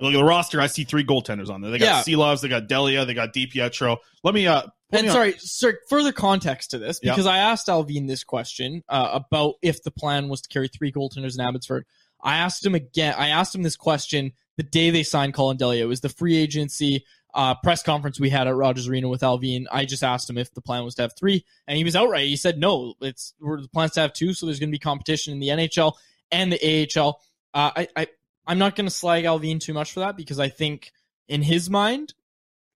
Look at the roster. I see three goaltenders on there. They got Yeah. Silovs, they got Delia, they got DiPietro. Let me uh And me sorry, sir, further context to this, Yeah. because I asked Allvin this question uh, about if the plan was to carry three goaltenders in Abbotsford. I asked him again. I asked him this question the day they signed Collin Delia. It was the free agency uh, press conference we had at Rogers Arena with Allvin, I just asked him if the plan was to have three, and he was outright. He said no, it's we're the plans to have two, so there's going to be competition in the NHL and the AHL. Uh, I, I I'm not going to slag Allvin too much for that because I think in his mind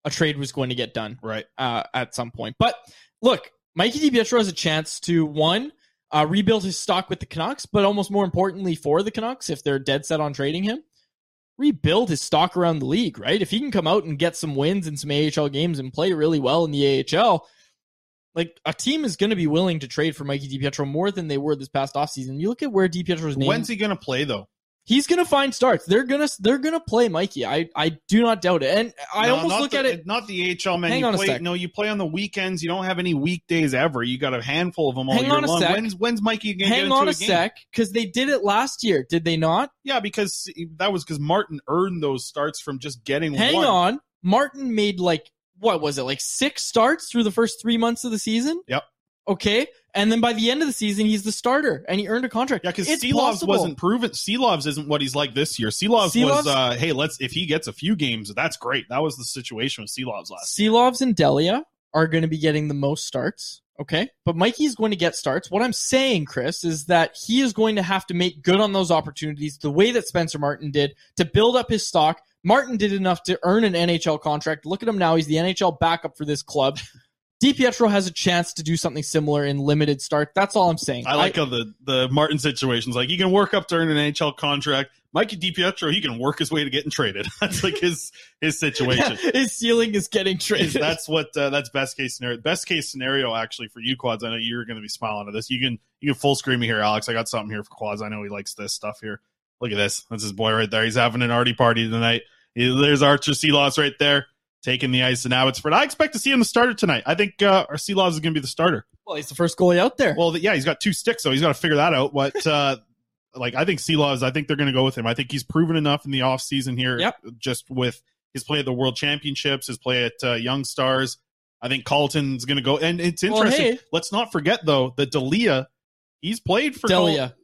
a trade was going to get done right uh, at some point. But look, Mikey DiPietro has a chance to one uh, rebuild his stock with the Canucks, but almost more importantly for the Canucks, if they're dead set on trading him, rebuild his stock around the league. Right, if he can come out and get some wins in some AHL games and play really well in the AHL. Like a team is going to be willing to trade for Mikey DiPietro more than they were this past offseason. You look at where DiPietro's name. When's he going to play though? He's gonna find starts. They're gonna they're gonna play Mikey. I I do not doubt it. And I No, almost look the- at it. Not the HL man. Hang you on a play, sec. No, you play on the weekends. You don't have any weekdays ever. You got a handful of them all Hang year on a long. sec. When's when's Mikey get Hang on a a sec, because they did it last year. Did they not? Yeah, because that was because Martin earned those starts from just getting Hang one. on. Martin made like what was it like six starts through the first three months of the season? Yep. Okay, and then by the end of the season, he's the starter, and he earned a contract. Yeah, because Silovs wasn't proven. Silovs isn't what he's like this year. Silovs Silovs- was, uh, hey, let's if he gets a few games, that's great. That was the situation with Silovs last. Silovs and Delia are going to be getting the most starts. Okay. But Mikey's going to get starts. What I'm saying, Chris, is that he is going to have to make good on those opportunities the way that Spencer Martin did to build up his stock. Martin did enough to earn an NHL contract. Look at him now. He's the NHL backup for this club. DiPietro has a chance to do something similar in limited start. That's all I'm saying. I like how the the Martin situation's like he can work up to earn an NHL contract. Mikey DiPietro, he can work his way to getting traded. That's like his his situation. his ceiling is getting traded. that's what uh, that's best case scenario. Best case scenario actually for you quads. I know you're going to be smiling at this. You can you can full screen me here, Alex. I got something here for quads. I know he likes this stuff here. Look at this. That's his boy right there. He's having an arty party tonight. There's Arturs Silovs right there taking the ice in Abbotsford. I expect to see him the starter tonight. I think uh, our laws is going to be the starter. well, he's the first goalie out there. Well, yeah, he's got two sticks, so he's got to figure that out. But uh, like, I think sea laws. I think they're going to go with him. I think he's proven enough in the off season here, Yep. just with his play at the World Championships, his play at uh, Young Stars. I think Colliton's going to go, and it's Well, interesting. hey. Let's not forget though that Delia, he's played for Delia.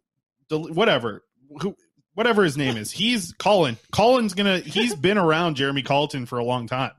Del- whatever, who, whatever his name is. He's Collin. Collin's gonna. He's been around Jeremy Colliton for a long time.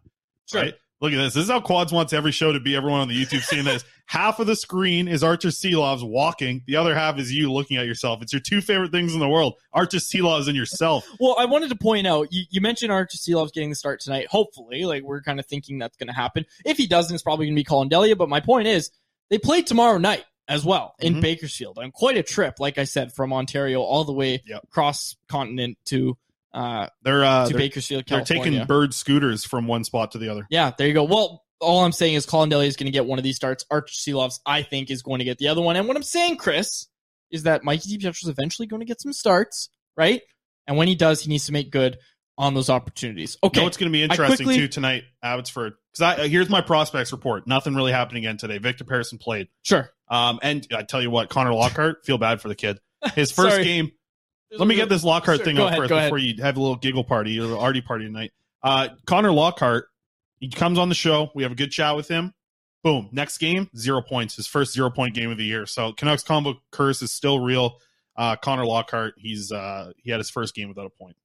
Sure. Right? Look at this. This is how Quads wants every show to be. Everyone on the YouTube seeing this. half of the screen is Arturs Silovs walking. The other half is you looking at yourself. It's your two favorite things in the world: Arturs Silovs and yourself. Well, I wanted to point out you, you mentioned Arturs Silovs getting the start tonight. Hopefully, like we're kind of thinking that's going to happen. If he doesn't, it's probably going to be Collin Delia. But my point is, they play tomorrow night as well in Mhm. Bakersfield, and quite a trip, like I said, from Ontario all the way across continent to uh, They're uh, to they're, Bakersfield, they're taking bird scooters from one spot to the other. Yeah, there you go. Well, all I'm saying is Collin is going to get one of these starts. Arturs Silovs, I think, is going to get the other one. And what I'm saying, Chris, is that Mikey DiPietro is eventually going to get some starts, right? And when he does, he needs to make good on those opportunities. Okay, You know what's going to be interesting quickly- too tonight, Abbotsford? Because I here's my prospects report. Nothing really happened again today. Victor Pearson played. Sure. Um, and I tell you what, Connor Lockhart, feel bad for the kid. His first Sorry. Let me get this Lockhart Sure, thing up ahead, first before you have a little giggle party or a little arty party tonight. Uh, Connor Lockhart, he comes on the show. We have a good chat with him. Boom. Next game, zero points. His first zero point game of the year. So Canucks combo curse is still real. Uh, Connor Lockhart, he's uh, he had his first game without a point.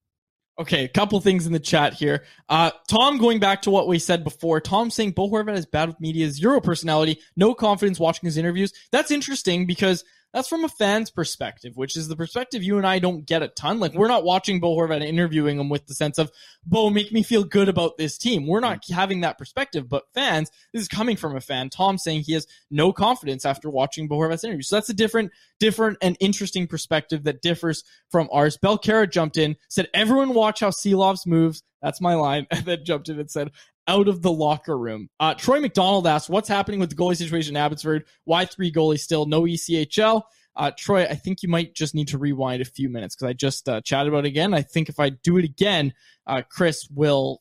Okay, a couple things in the chat here. Uh, Tom, going back to what we said before, Tom saying Bo Horvat is bad with media, zero personality, no confidence watching his interviews. That's interesting because that's from a fan's perspective, which is the perspective you and I don't get a ton. Like, we're not watching Bo Horvat and interviewing him with the sense of, Bo, make me feel good about this team. We're not hmm. having that perspective, but fans, this is coming from a fan. Tom saying he has no confidence after watching Bo Horvat's interview. So that's a different, different and interesting perspective that differs from ours. Belcara jumped in, said, everyone watch how Silovs moves. That's my line. And then jumped in and said, out of the locker room. Uh, Troy McDonald asked, what's happening with the goalie situation in Abbotsford? Why three goalies still? No ECHL. Uh, Troy, I think you might just need to rewind a few minutes because I just uh, chatted about it again. I think if I do it again, uh, Chris will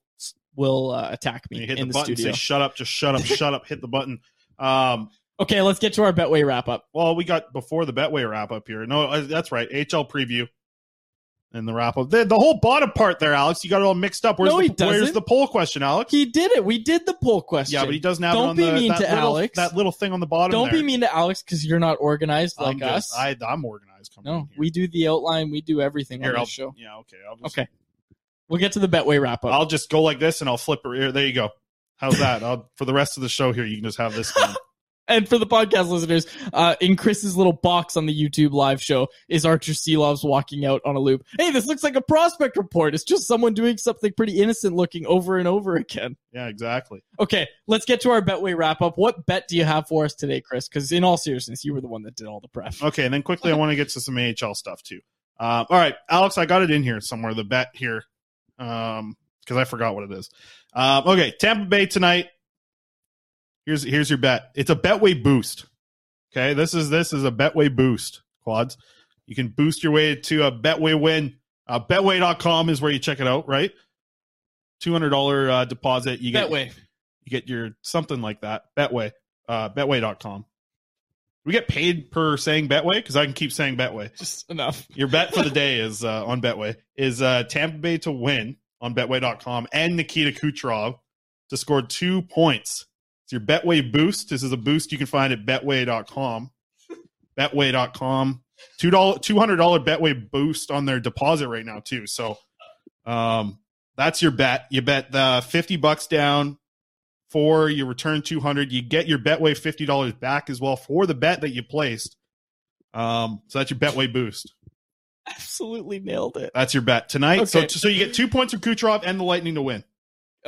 will uh, attack me You hit in the, the, button, studio. say shut up, just shut up, shut up, hit the button. Um, okay, let's get to our Betway wrap up. Well, we got before the Betway wrap up here. No, uh, that's right. HL preview and the wrap up. The, the whole bottom part there, Alex. You got it all mixed up. Where's, No, the, he doesn't. where's the poll question, Alex? He did it. We did the poll question. Yeah, but he doesn't have Don't it on be the, mean that to little, Alex. That little thing on the bottom. Don't there. be mean to Alex because you're not organized I'm like just- us. I, I'm organized. No, we do the outline. We do everything Here, on this show. Yeah, okay. I'll just, Okay. We'll get to the Betway wrap up. I'll just go like this and I'll flip it. Here, there you go. How's that? I'll, for the rest of the show here, you can just have this. And for the podcast listeners, uh, in Chris's little box on the YouTube live show is Arturs Silovs walking out on a loop. Hey, this looks like a prospect report. It's just someone doing something pretty innocent looking over and over again. yeah, exactly. Okay, let's get to our Betway wrap up. What bet do you have for us today, Chris? Because in all seriousness, you were the one that did all the prep. Okay, and then quickly, I want to get to some AHL stuff too. Um, all right, Alex, I got it in here somewhere. The bet here, um, because I forgot what it is. Um, okay, Tampa Bay tonight. Here's here's your bet. It's a Betway boost. Okay, this is this is a Betway boost. Quads. You can boost your way to a Betway win. Uh, Betway.com is where you check it out, right? Two hundred dollar uh, deposit. You get Betway. You get your something like that. Betway. Uh, Betway.com. We get paid per saying Betway because I can keep saying Betway. Just enough. Your bet for the day is uh, on Betway is uh, Tampa Bay to win on Betway.com and Nikita Kucherov to score two points. It's your Betway boost. This is a boost you can find at Betway.com. Betway.com. Two dollar, two hundred dollar Betway boost on their deposit right now too. So, um, that's your bet. You bet the fifty bucks down for you return 200 you get your betway $50 back as well for the bet that you placed um so that's your betway boost Absolutely nailed it. that's your bet tonight Okay. so so you get two points from kucherov and the lightning to win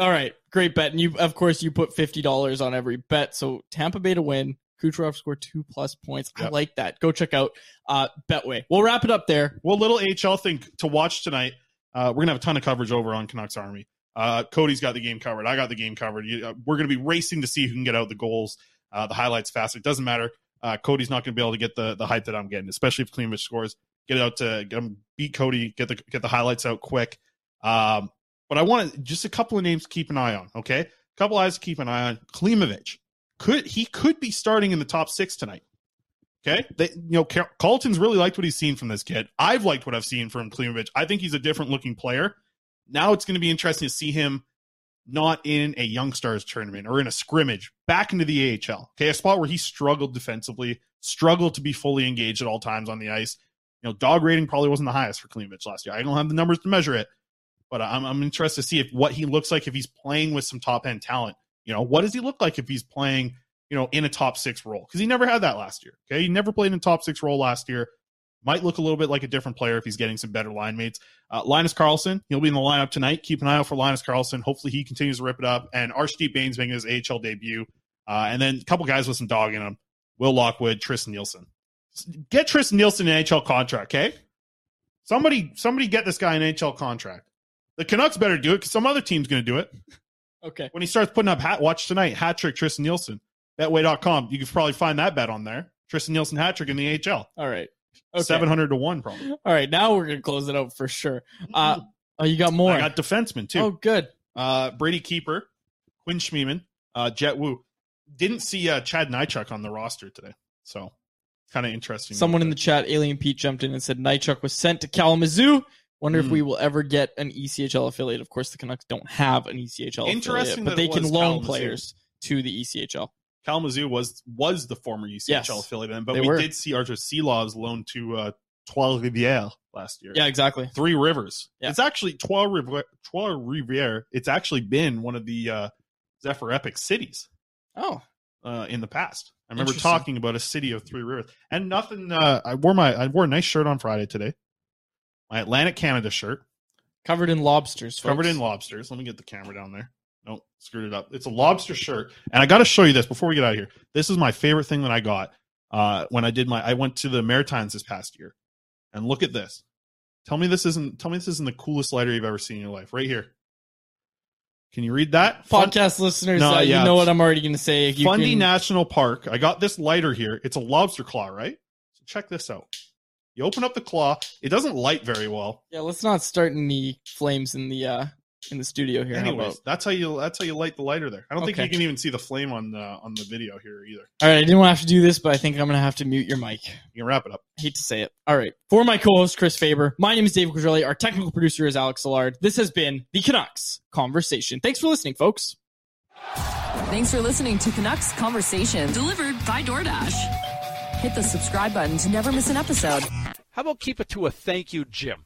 All right, great bet. And you, of course, you put fifty dollars on every bet. So Tampa Bay to win. Kucherov score two plus points. I like that. Go check out uh, Betway. We'll wrap it up there. well little hl thing to watch tonight uh we're gonna have a ton of coverage over on canucks army uh cody's got the game covered i got the game covered You- uh, we're gonna be racing to see who can get out the goals uh the highlights faster it doesn't matter uh cody's not gonna be able to get the the hype that i'm getting especially if Klimovich scores get it out to get him beat cody get the get the highlights out quick um but i want just a couple of names to keep an eye on okay a couple eyes to keep an eye on Klimovich could he could be starting in the top six tonight Okay, they, you know, Car- Colliton's really liked what he's seen from this kid. I've liked what I've seen from Klimovich. I think he's a different looking player. Now it's going to be interesting to see him not in a young stars tournament or in a scrimmage back into the AHL. Okay, a spot where he struggled defensively, struggled to be fully engaged at all times on the ice. You know, dog rating probably wasn't the highest for Klimovich last year. I don't have the numbers to measure it, but I'm, I'm interested to see if what he looks like if he's playing with some top end talent. You know, what does he look like if he's playing, you know, in a top six role? Because he never had that last year. Okay, he never played in a top six role last year. Might look a little bit like a different player if he's getting some better line mates. Uh, Linus Karlsson, he'll be in the lineup tonight. Keep an eye out for Linus Karlsson. Hopefully, he continues to rip it up. And Arshdeep Bains making his AHL debut. Uh, and then a couple guys with some dog in them Will Lockwood, Tristen Nielsen. Get Tristen Nielsen an NHL contract, okay? Somebody, somebody get this guy an NHL contract. The Canucks better do it because some other team's going to do it. Okay. When he starts putting up hat, watch tonight, hat trick Tristen Nielsen. Betway.com. You can probably find that bet on there. Tristen Nielsen hat trick in the AHL. All right. Okay. 700 to 1, probably. All right. Now we're gonna close it out for sure. Uh, oh, you got more. I got defensemen too. Oh, good. Uh, Brady Keeper, Quinn Schmiemann, uh, Jett Woo. Didn't see uh, Chad Nychuk on the roster today. So kind of interesting. Someone in the chat, Alien Pete, jumped in and said Nychuk was sent to Kalamazoo. Wonder if Hmm. we will ever get an ECHL affiliate. Of course, the Canucks don't have an ECHL Interesting affiliate, but they can loan Kalamazoo. players to the ECHL. Kalamazoo was was the former ECHL Yes. affiliate, then, but we were. did see Arthur Seelaw's loan to uh, Trois Rivières last year. Yeah, exactly. Three Rivers. Yeah. It's actually Trois Rivières. Trois Rivières. It's actually been one of the uh, Zephyr Epic cities. Oh, uh, in the past. I remember talking about a city of three rivers, and nothing. Uh, I wore my I wore a nice shirt on Friday today. My Atlantic Canada shirt, covered in lobsters. covered in lobsters. Let me get the camera down there. Nope, screwed it up. It's a lobster shirt, and I got to show you this before we get out of here. This is my favorite thing that I got uh, when I did my. I went to the Maritimes this past year, and look at this. Tell me this isn't. Tell me this isn't the coolest lighter you've ever seen in your life. Right here. Can you read that? Podcast listeners, No, uh, yeah, you know what I'm already going to say. You Fundy can- National Park. I got this lighter here. It's a lobster claw, right? So check this out. You open up the claw. It doesn't light very well. Yeah, let's not start any flames in the uh in the studio here. How Anyways, about- that's how you that's how you light the lighter there. I don't think you can even see the flame on the on the video here either. All right, I didn't want to have to do this, but I think I'm going to have to mute your mic. You can wrap it up. hate to say it. All right. For my co-host Chris Faber, my name is David Quadrelli. Our technical producer is Alex Szilard. This has been the Canucks Conversation. Thanks for listening, folks. Thanks for listening to Canucks Conversation, delivered by DoorDash. Hit the subscribe button to never miss an episode. How about keep it to a thank you, Jim?